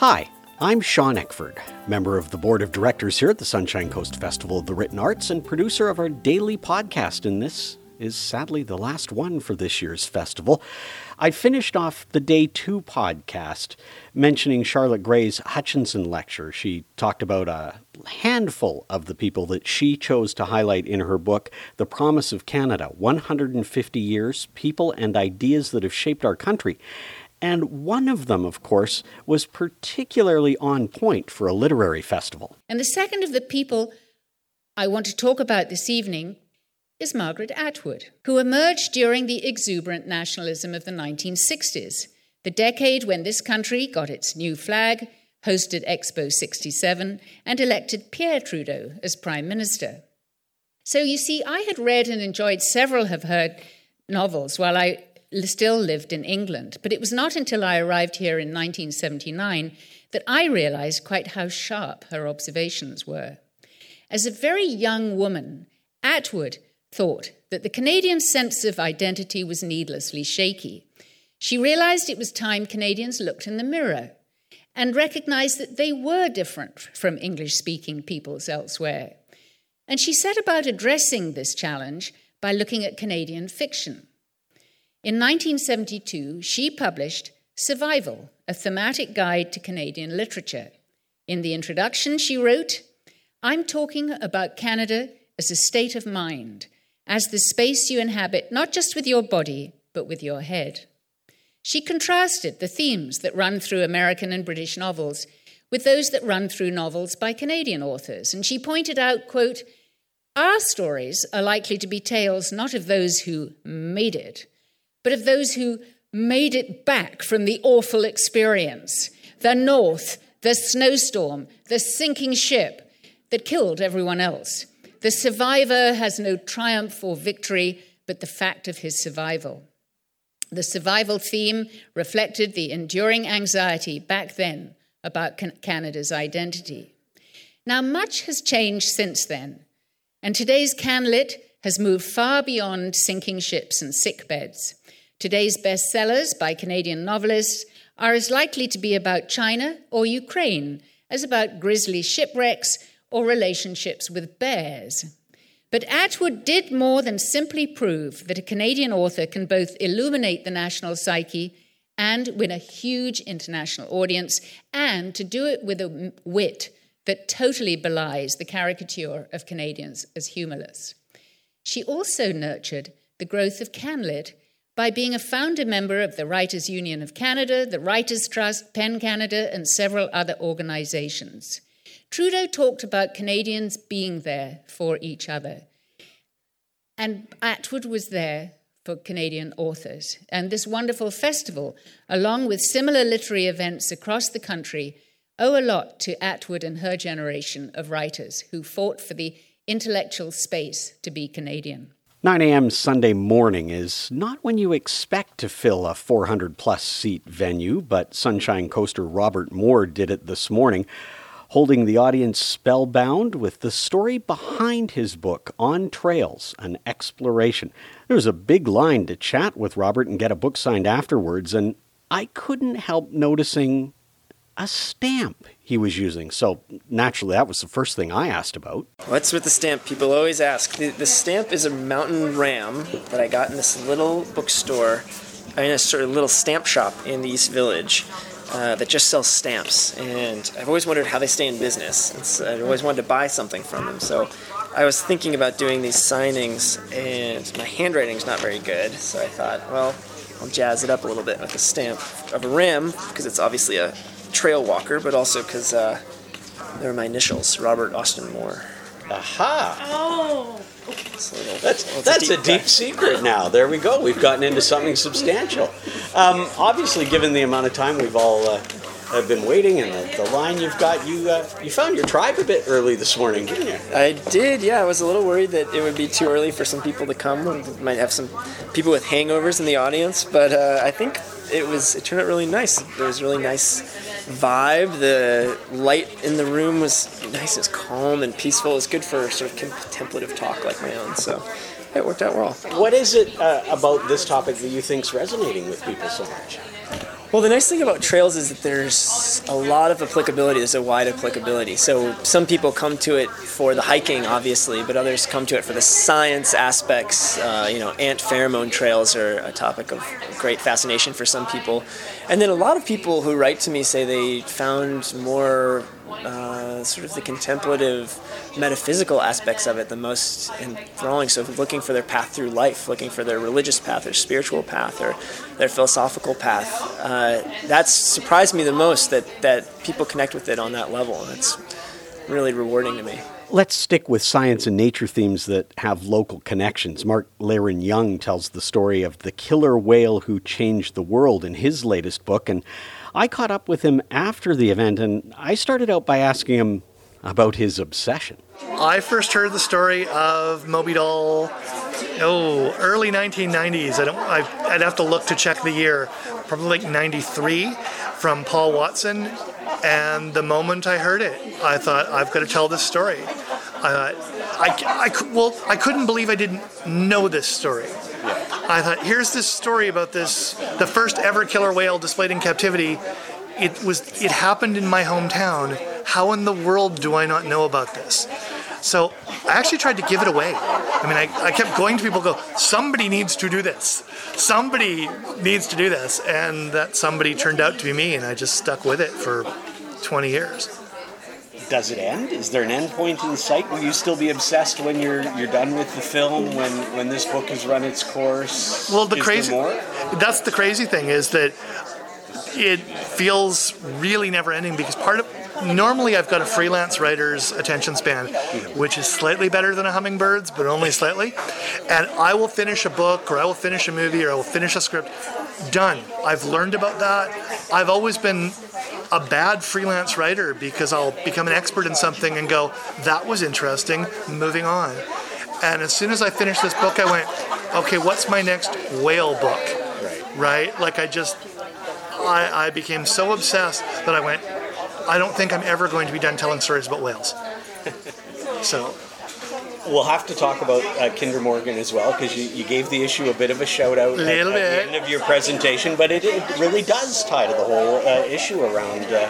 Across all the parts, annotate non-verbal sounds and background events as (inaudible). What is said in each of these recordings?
Hi, I'm Sean Eckford, member of the board of directors here at the Sunshine Coast Festival of the Written Arts and producer of our daily podcast, and this is sadly the last one for this year's festival. I finished off the day two podcast mentioning Charlotte Gray's Hutchinson lecture. She talked about a handful of the people that she chose to highlight in her book, The Promise of Canada 150 Years, People and Ideas That Have Shaped Our Country. And one of them, of course, was particularly on point for a literary festival. And the second of the people I want to talk about this evening is Margaret Atwood, who emerged during the exuberant nationalism of the 1960s, the decade when this country got its new flag, hosted Expo 67, and elected Pierre Trudeau as Prime Minister. So you see, I had read and enjoyed several of her novels while I still lived in England, but it was not until I arrived here in 1979 that I realized quite how sharp her observations were. As a very young woman, Atwood thought that the Canadian sense of identity was needlessly shaky. She realized it was time Canadians looked in the mirror and recognized that they were different from English speaking peoples elsewhere. And she set about addressing this challenge by looking at Canadian fiction. In 1972, she published Survival, a thematic guide to Canadian literature. In the introduction, she wrote, I'm talking about Canada as a state of mind, as the space you inhabit, not just with your body, but with your head. She contrasted the themes that run through American and British novels with those that run through novels by Canadian authors. And she pointed out, quote, our stories are likely to be tales not of those who made it, but of those who made it back from the awful experience, the north, the snowstorm, the sinking ship that killed everyone else. The survivor has no triumph or victory, but the fact of his survival. The survival theme reflected the enduring anxiety back then about Canada's identity. Now, much has changed since then, and today's CanLit has moved far beyond sinking ships and sick beds. Today's bestsellers by Canadian novelists are as likely to be about China or Ukraine as about grisly shipwrecks or relationships with bears. But Atwood did more than simply prove that a Canadian author can both illuminate the national psyche and win a huge international audience, and to do it with a wit that totally belies the caricature of Canadians as humorless. She also nurtured the growth of CanLit by being a founder member of the Writers' Union of Canada, the Writers' Trust, PEN Canada, and several other organizations. Trudeau talked about Canadians being there for each other. And Atwood was there for Canadian authors. And this wonderful festival, along with similar literary events across the country, owe a lot to Atwood and her generation of writers who fought for the intellectual space to be Canadian. 9 a.m. Sunday morning is not when you expect to fill a 400 plus seat venue, but Sunshine Coaster Robert Moor did it this morning holding the audience spellbound with the story behind his book, On Trails An Exploration. There was a big line to chat with Robert and get a book signed afterwards, and I couldn't help noticing a stamp he was using. So naturally, that was the first thing I asked about. What's with the stamp? People always ask. The, the stamp is a mountain ram that I got in this little bookstore, I mean, a sort of little stamp shop in the East Village uh, that just sells stamps, and I've always wondered how they stay in business. And I've always wanted to buy something from them. So I was thinking about doing these signings, and my handwriting's not very good. So I thought, well, I'll jazz it up a little bit with a stamp of a rim because it's obviously a trail walker, but also because uh, they're my initials, Robert Austin Moor. Aha! Oh. Little, that's that's a deep, a deep secret now. There we go. We've gotten into something substantial. Um, obviously, given the amount of time we've all uh, have been waiting and the, the line you've got, you uh, you found your tribe a bit early this morning, didn't you? I did. Yeah, I was a little worried that it would be too early for some people to come. We might have some people with hangovers in the audience, but uh, I think it was it turned out really nice. There was really nice vibe. The light in the room was nice. It was calm and peaceful. It was good for sort of contemplative talk like my own. So it worked out well. What is it uh, about this topic that you think is resonating with people so much? Well, the nice thing about trails is that there's a lot of applicability. There's a wide applicability. So some people come to it for the hiking, obviously, but others come to it for the science aspects. Uh, you know, ant pheromone trails are a topic of great fascination for some people. And then a lot of people who write to me say they found more uh, sort of the contemplative, metaphysical aspects of it the most enthralling. So, looking for their path through life, looking for their religious path, their spiritual path, or their philosophical path. Uh, that's surprised me the most that, that people connect with it on that level. and it's really rewarding to me. Let's stick with science and nature themes that have local connections. Mark Leiren-Young tells the story of the killer whale who changed the world in his latest book. And I caught up with him after the event and I started out by asking him about his obsession. I first heard the story of Moby Doll, oh, early 1990s. I don't, I, would have to look to check the year. Probably like 93 from Paul Watson and the moment I heard it, I thought, I've got to tell this story. I thought, I, I, well, I couldn't believe I didn't know this story. I thought, here's this story about this, the first ever killer whale displayed in captivity. It was, it happened in my hometown. How in the world do I not know about this? So I actually tried to give it away. I mean, I, I kept going to people, go, somebody needs to do this. Somebody needs to do this. And that somebody turned out to be me, and I just stuck with it for 20 years. Does it end? Is there an end point in sight? Will you still be obsessed when you're you're done with the film? When when this book has run its course? Well, the is crazy that's the crazy thing is that it feels really never ending because part of normally I've got a freelance writer's attention span, which is slightly better than a hummingbird's, but only slightly. And I will finish a book, or I will finish a movie, or I will finish a script. Done. I've learned about that. I've always been a bad freelance writer because I'll become an expert in something and go, that was interesting, moving on. And as soon as I finished this book, I went, okay, what's my next whale book? Right. Right? Like I just, I, I became so obsessed that I went, I don't think I'm ever going to be done telling stories about whales. so. We'll have to talk about uh, Kinder Morgan as well because you, you, gave the issue a bit of a shout out at, at, the end of your presentation, but it, it really does tie to the whole uh, issue around uh,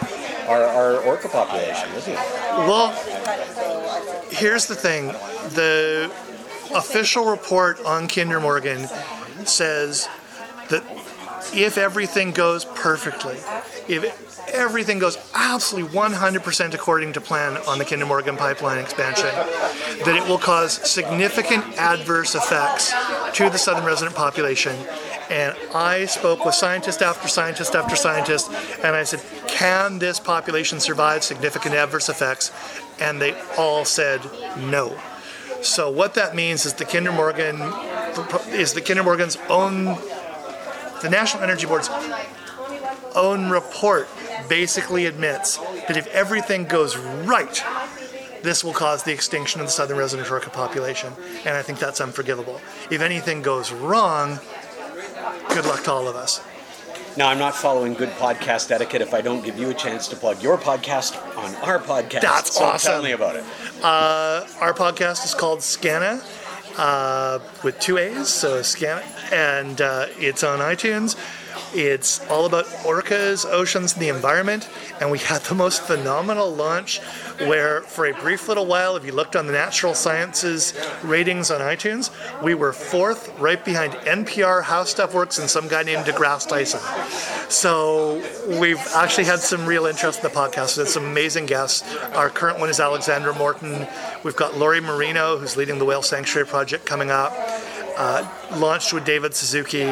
our, our orca population, doesn't it? Well, here's the thing the official report on Kinder Morgan says that if everything goes perfectly, if everything goes absolutely 100% according to plan on the Kinder Morgan pipeline expansion, that it will cause significant adverse effects to the southern resident population. And I spoke with scientist after scientist after scientist, and I said, Can this population survive significant adverse effects? And they all said no. So what that means is the Kinder Morgan is the Kinder Morgan's own the National Energy Board's own report basically admits that if everything goes right, this will cause the extinction of the southern resident orca population, and I think that's unforgivable. If anything goes wrong, good luck to all of us. Now, I'm not following good podcast etiquette if I don't give you a chance to plug your podcast on our podcast. That's so awesome. Tell me about it. Uh, our podcast is called Skaana. Uh, with two A's, so Skaana, and uh, it's on iTunes. It's all about orcas, oceans, and the environment. And we had the most phenomenal launch where, for a brief little while, if you looked on the natural sciences ratings on iTunes, we were fourth, right behind NPR, How Stuff Works, and some guy named DeGrasse Tyson. So we've actually had some real interest in the podcast. We've had some amazing guests. Our current one is Alexandra Morton. We've got Lori Marino, who's leading the Whale Sanctuary Project, coming up. Uh, launched with David Suzuki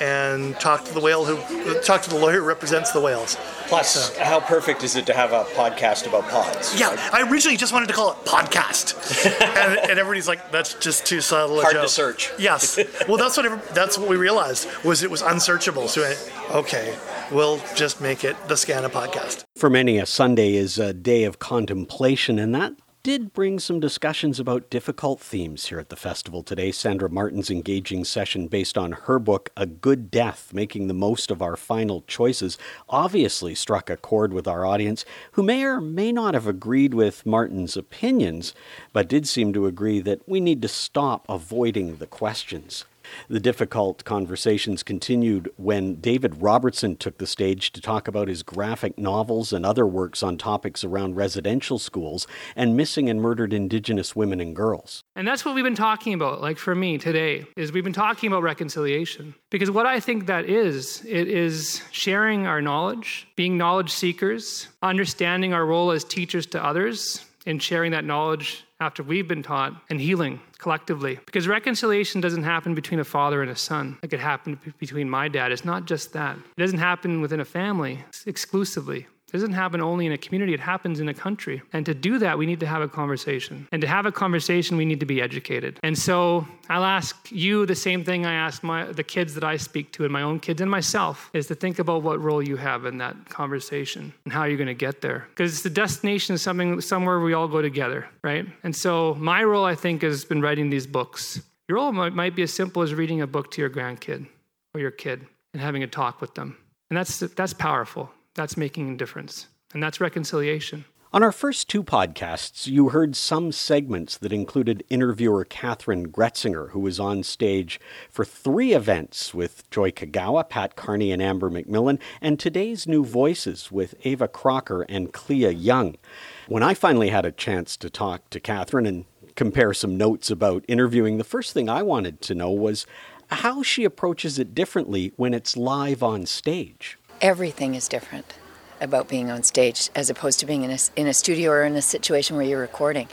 and talked to the whale who talked to the lawyer who represents the whales. Plus, so. how perfect is it to have a podcast about pods? Yeah, I originally just wanted to call it podcast, (laughs) and, and, everybody's like, "That's just too subtle a Hard joke." to search. Yes. (laughs) Well, that's what that's what we realized was it was unsearchable. So, okay, we'll just make it the Skaana podcast. For many, a Sunday is a day of contemplation, and that did bring some discussions about difficult themes here at the festival today. Sandra Martin's engaging session, based on her book, A Good Death Making the Most of Our Final Choices, obviously struck a chord with our audience, who may or may not have agreed with Martin's opinions, but did seem to agree that we need to stop avoiding the questions. The difficult conversations continued when David Robertson took the stage to talk about his graphic novels and other works on topics around residential schools and missing and murdered Indigenous women and girls. And that's what we've been talking about, like for me today, is we've been talking about reconciliation. Because what I think that is, it is sharing our knowledge, being knowledge seekers, understanding our role as teachers to others, and sharing that knowledge after we've been taught and healing collectively. Because reconciliation doesn't happen between a father and a son like it happened between my dad. It's not just that. It doesn't happen within a family exclusively. It doesn't happen only in a community, it happens in a country. And to do that, we need to have a conversation. And to have a conversation, we need to be educated. And so I'll ask you the same thing I ask my, the kids that I speak to, and my own kids and myself, is to think about what role you have in that conversation and how you're going to get there. Because the destination is something, somewhere we all go together, right? And so my role, I think, has been writing these books. Your role might, be as simple as reading a book to your grandkid or your kid and having a talk with them. And that's, that's powerful. That's making a difference. And that's reconciliation. On our first two podcasts, you heard some segments that included interviewer Kathryn Gretsinger, who was on stage for three events with Joy Kogawa, Pat Carney, and Amber McMillan, and today's new voices with Eva Crocker and Clea Young. When I finally had a chance to talk to Kathryn and compare some notes about interviewing, the first thing I wanted to know was how she approaches it differently when it's live on stage everything is different about being on stage as opposed to being in a, in a studio or in a situation where you're recording.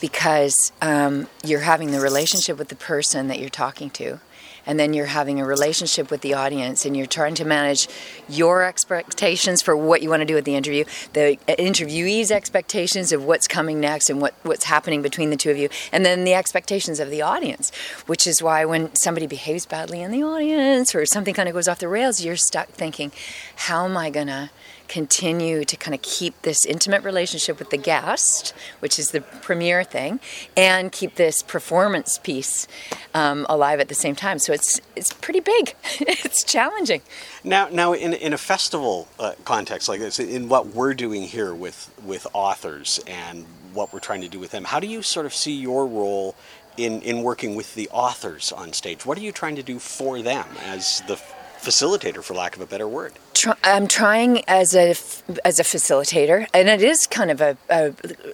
Because um, you're having the relationship with the person that you're talking to and then you're having a relationship with the audience and you're trying to manage your expectations for what you want to do with the interview the uh, interviewee's expectations of what's coming next and what, what's happening between the two of you and then the expectations of the audience which is why when somebody behaves badly in the audience or something kind of goes off the rails you're stuck thinking how am i going to continue to kind of keep this intimate relationship with the guest, which is the premier thing, and keep this performance piece um, alive at the same time. So it's it's pretty big. (laughs) it's challenging. Now, now in in a festival uh, context like this, in what we're doing here with with authors and what we're trying to do with them, how do you sort of see your role? In, in working with the authors on stage, what are you trying to do for them as the facilitator, for lack of a better word? I'm trying as a as a facilitator, and it is kind of a, a,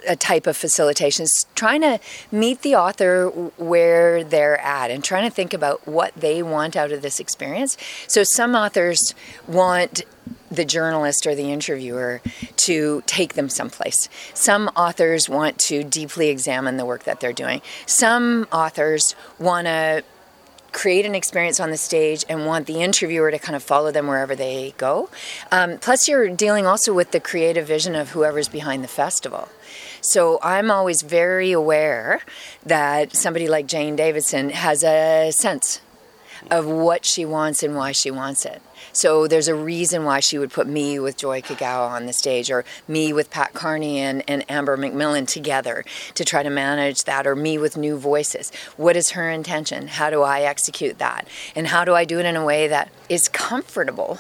a type of facilitation. It's trying to meet the author where they're at, and trying to think about what they want out of this experience. So some authors want the journalist or the interviewer to take them someplace. Some authors want to deeply examine the work that they're doing. Some authors want to create an experience on the stage and want the interviewer to kind of follow them wherever they go. Um, plus, you're dealing also with the creative vision of whoever's behind the festival. So I'm always very aware that somebody like Jane Davidson has a sense of what she wants and why she wants it. So there's a reason why she would put me with Joy Kogawa on the stage, or me with Pat Carney and, and Amber McMillan together to try to manage that, or me with new voices. What is her intention? How do I execute that? And how do I do it in a way that is comfortable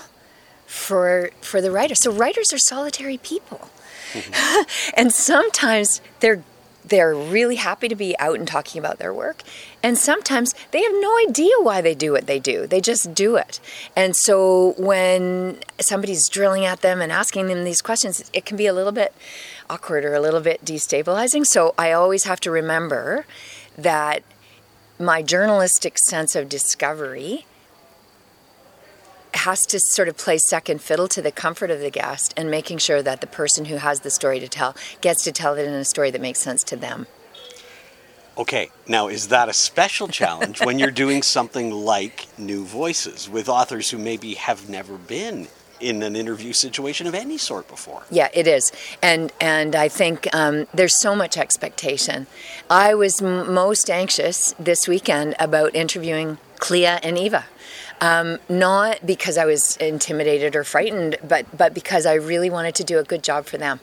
for for the writer? So writers are solitary people. Mm-hmm. (laughs) and sometimes they're they're really happy to be out and talking about their work. And sometimes they have no idea why they do what they do. They just do it. And so when somebody's drilling at them and asking them these questions, it can be a little bit awkward or a little bit destabilizing. So I always have to remember that my journalistic sense of discovery has to sort of play second fiddle to the comfort of the guest and making sure that the person who has the story to tell gets to tell it in a story that makes sense to them. Okay, now is that a special challenge when you're doing something like New Voices with authors who maybe have never been in an interview situation of any sort before? Yeah, it is, and and I think um, there's so much expectation. I was m- most anxious this weekend about interviewing Clea and Eva um, not because I was intimidated or frightened, but but because I really wanted to do a good job for them.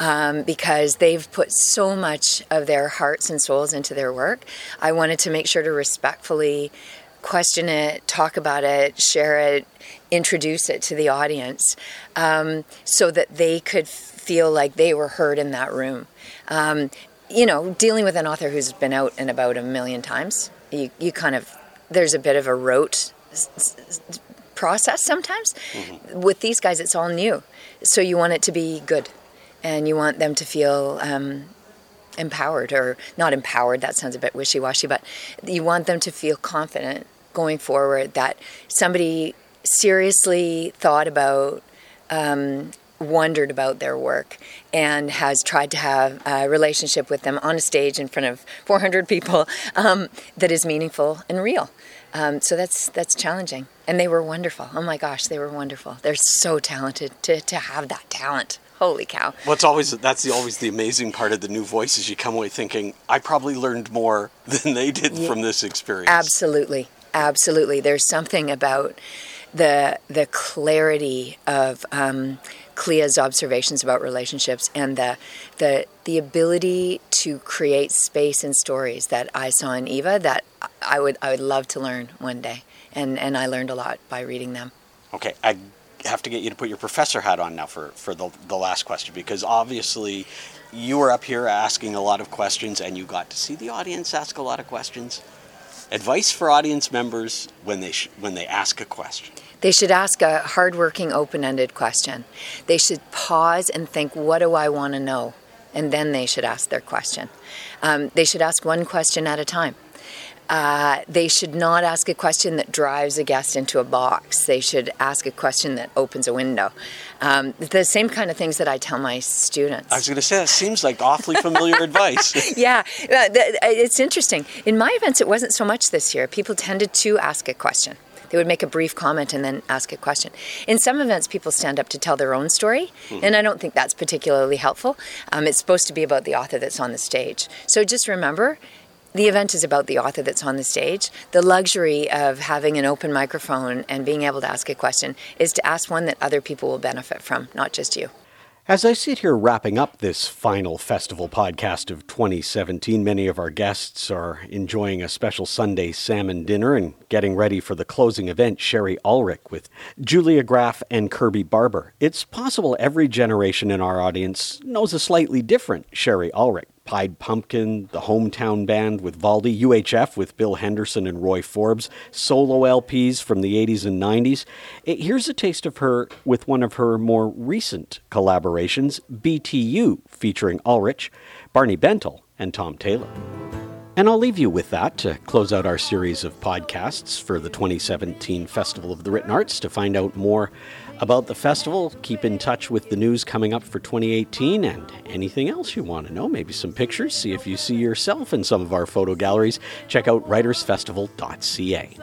Um, because they've put so much of their hearts and souls into their work. I wanted to make sure to respectfully question it, talk about it, share it, introduce it to the audience um, so that they could feel like they were heard in that room. Um, you know, dealing with an author who's been out and about a million times, you, you kind of there's a bit of a rote process sometimes. Mm-hmm. With these guys, it's all new, so you want it to be good, and you want them to feel um, empowered or not empowered. That sounds a bit wishy-washy, but you want them to feel confident going forward that somebody seriously thought about um, wondered about their work and has tried to have a relationship with them on a stage in front of (laughs) 400 people um, that is meaningful and real. Um, so that's that's challenging, and they were wonderful. Oh my gosh, they were wonderful. They're so talented to, to have that talent. Holy cow! Well, it's always that's the, always the amazing part of the new voices. You come away thinking, I probably learned more (laughs) than they did yeah, from this experience. Absolutely, absolutely. There's something about the the clarity of um, Clea's observations about relationships and the the the ability to create space and stories that I saw in Eva that I would I would love to learn one day, and and I learned a lot by reading them. Okay, I have to get you to put your professor hat on now for for the the last question because obviously you were up here asking a lot of questions and you got to see the audience ask a lot of questions. Advice for audience members when they sh- when they ask a question. They should ask a hardworking, open ended question. They should pause and think, what do I want to know? And then they should ask their question. Um, they should ask one question at a time. Uh, they should not ask a question that drives a guest into a box. They should ask a question that opens a window. Um, the same kind of things that I tell my students. I was going to say, that seems like awfully familiar (laughs) advice. yeah, it's interesting. In my events, it wasn't so much this year. People tended to ask a question. They would make a brief comment and then ask a question. In some events, people stand up to tell their own story, mm-hmm. and I don't think that's particularly helpful. Um, it's supposed to be about the author that's on the stage. So just remember, the event is about the author that's on the stage. The luxury of having an open microphone and being able to ask a question is to ask one that other people will benefit from, not just you. As I sit here wrapping up this final festival podcast of 2017, many of our guests are enjoying a special Sunday salmon dinner and getting ready for the closing event, Shari Ulrich with Julia Graff and Kirby Barber. It's possible every generation in our audience knows a slightly different Shari Ulrich. Pied Pumpkin, the Hometown Band with Valdy, UHF with Bill Henderson and Roy Forbes, solo LPs from the 80s and 90s. Eh, here's a taste of her with one of her more recent collaborations, BTU, featuring Ulrich, Barney Bentall, and Tom Taylor. And I'll leave you with that to close out our series of podcasts for the 2017 Festival of the Written Arts. To find out more about the festival, keep in touch with the news coming up for 2018 and anything else you want to know, maybe some pictures, see if you see yourself in some of our photo galleries. Check out writersfestival.ca.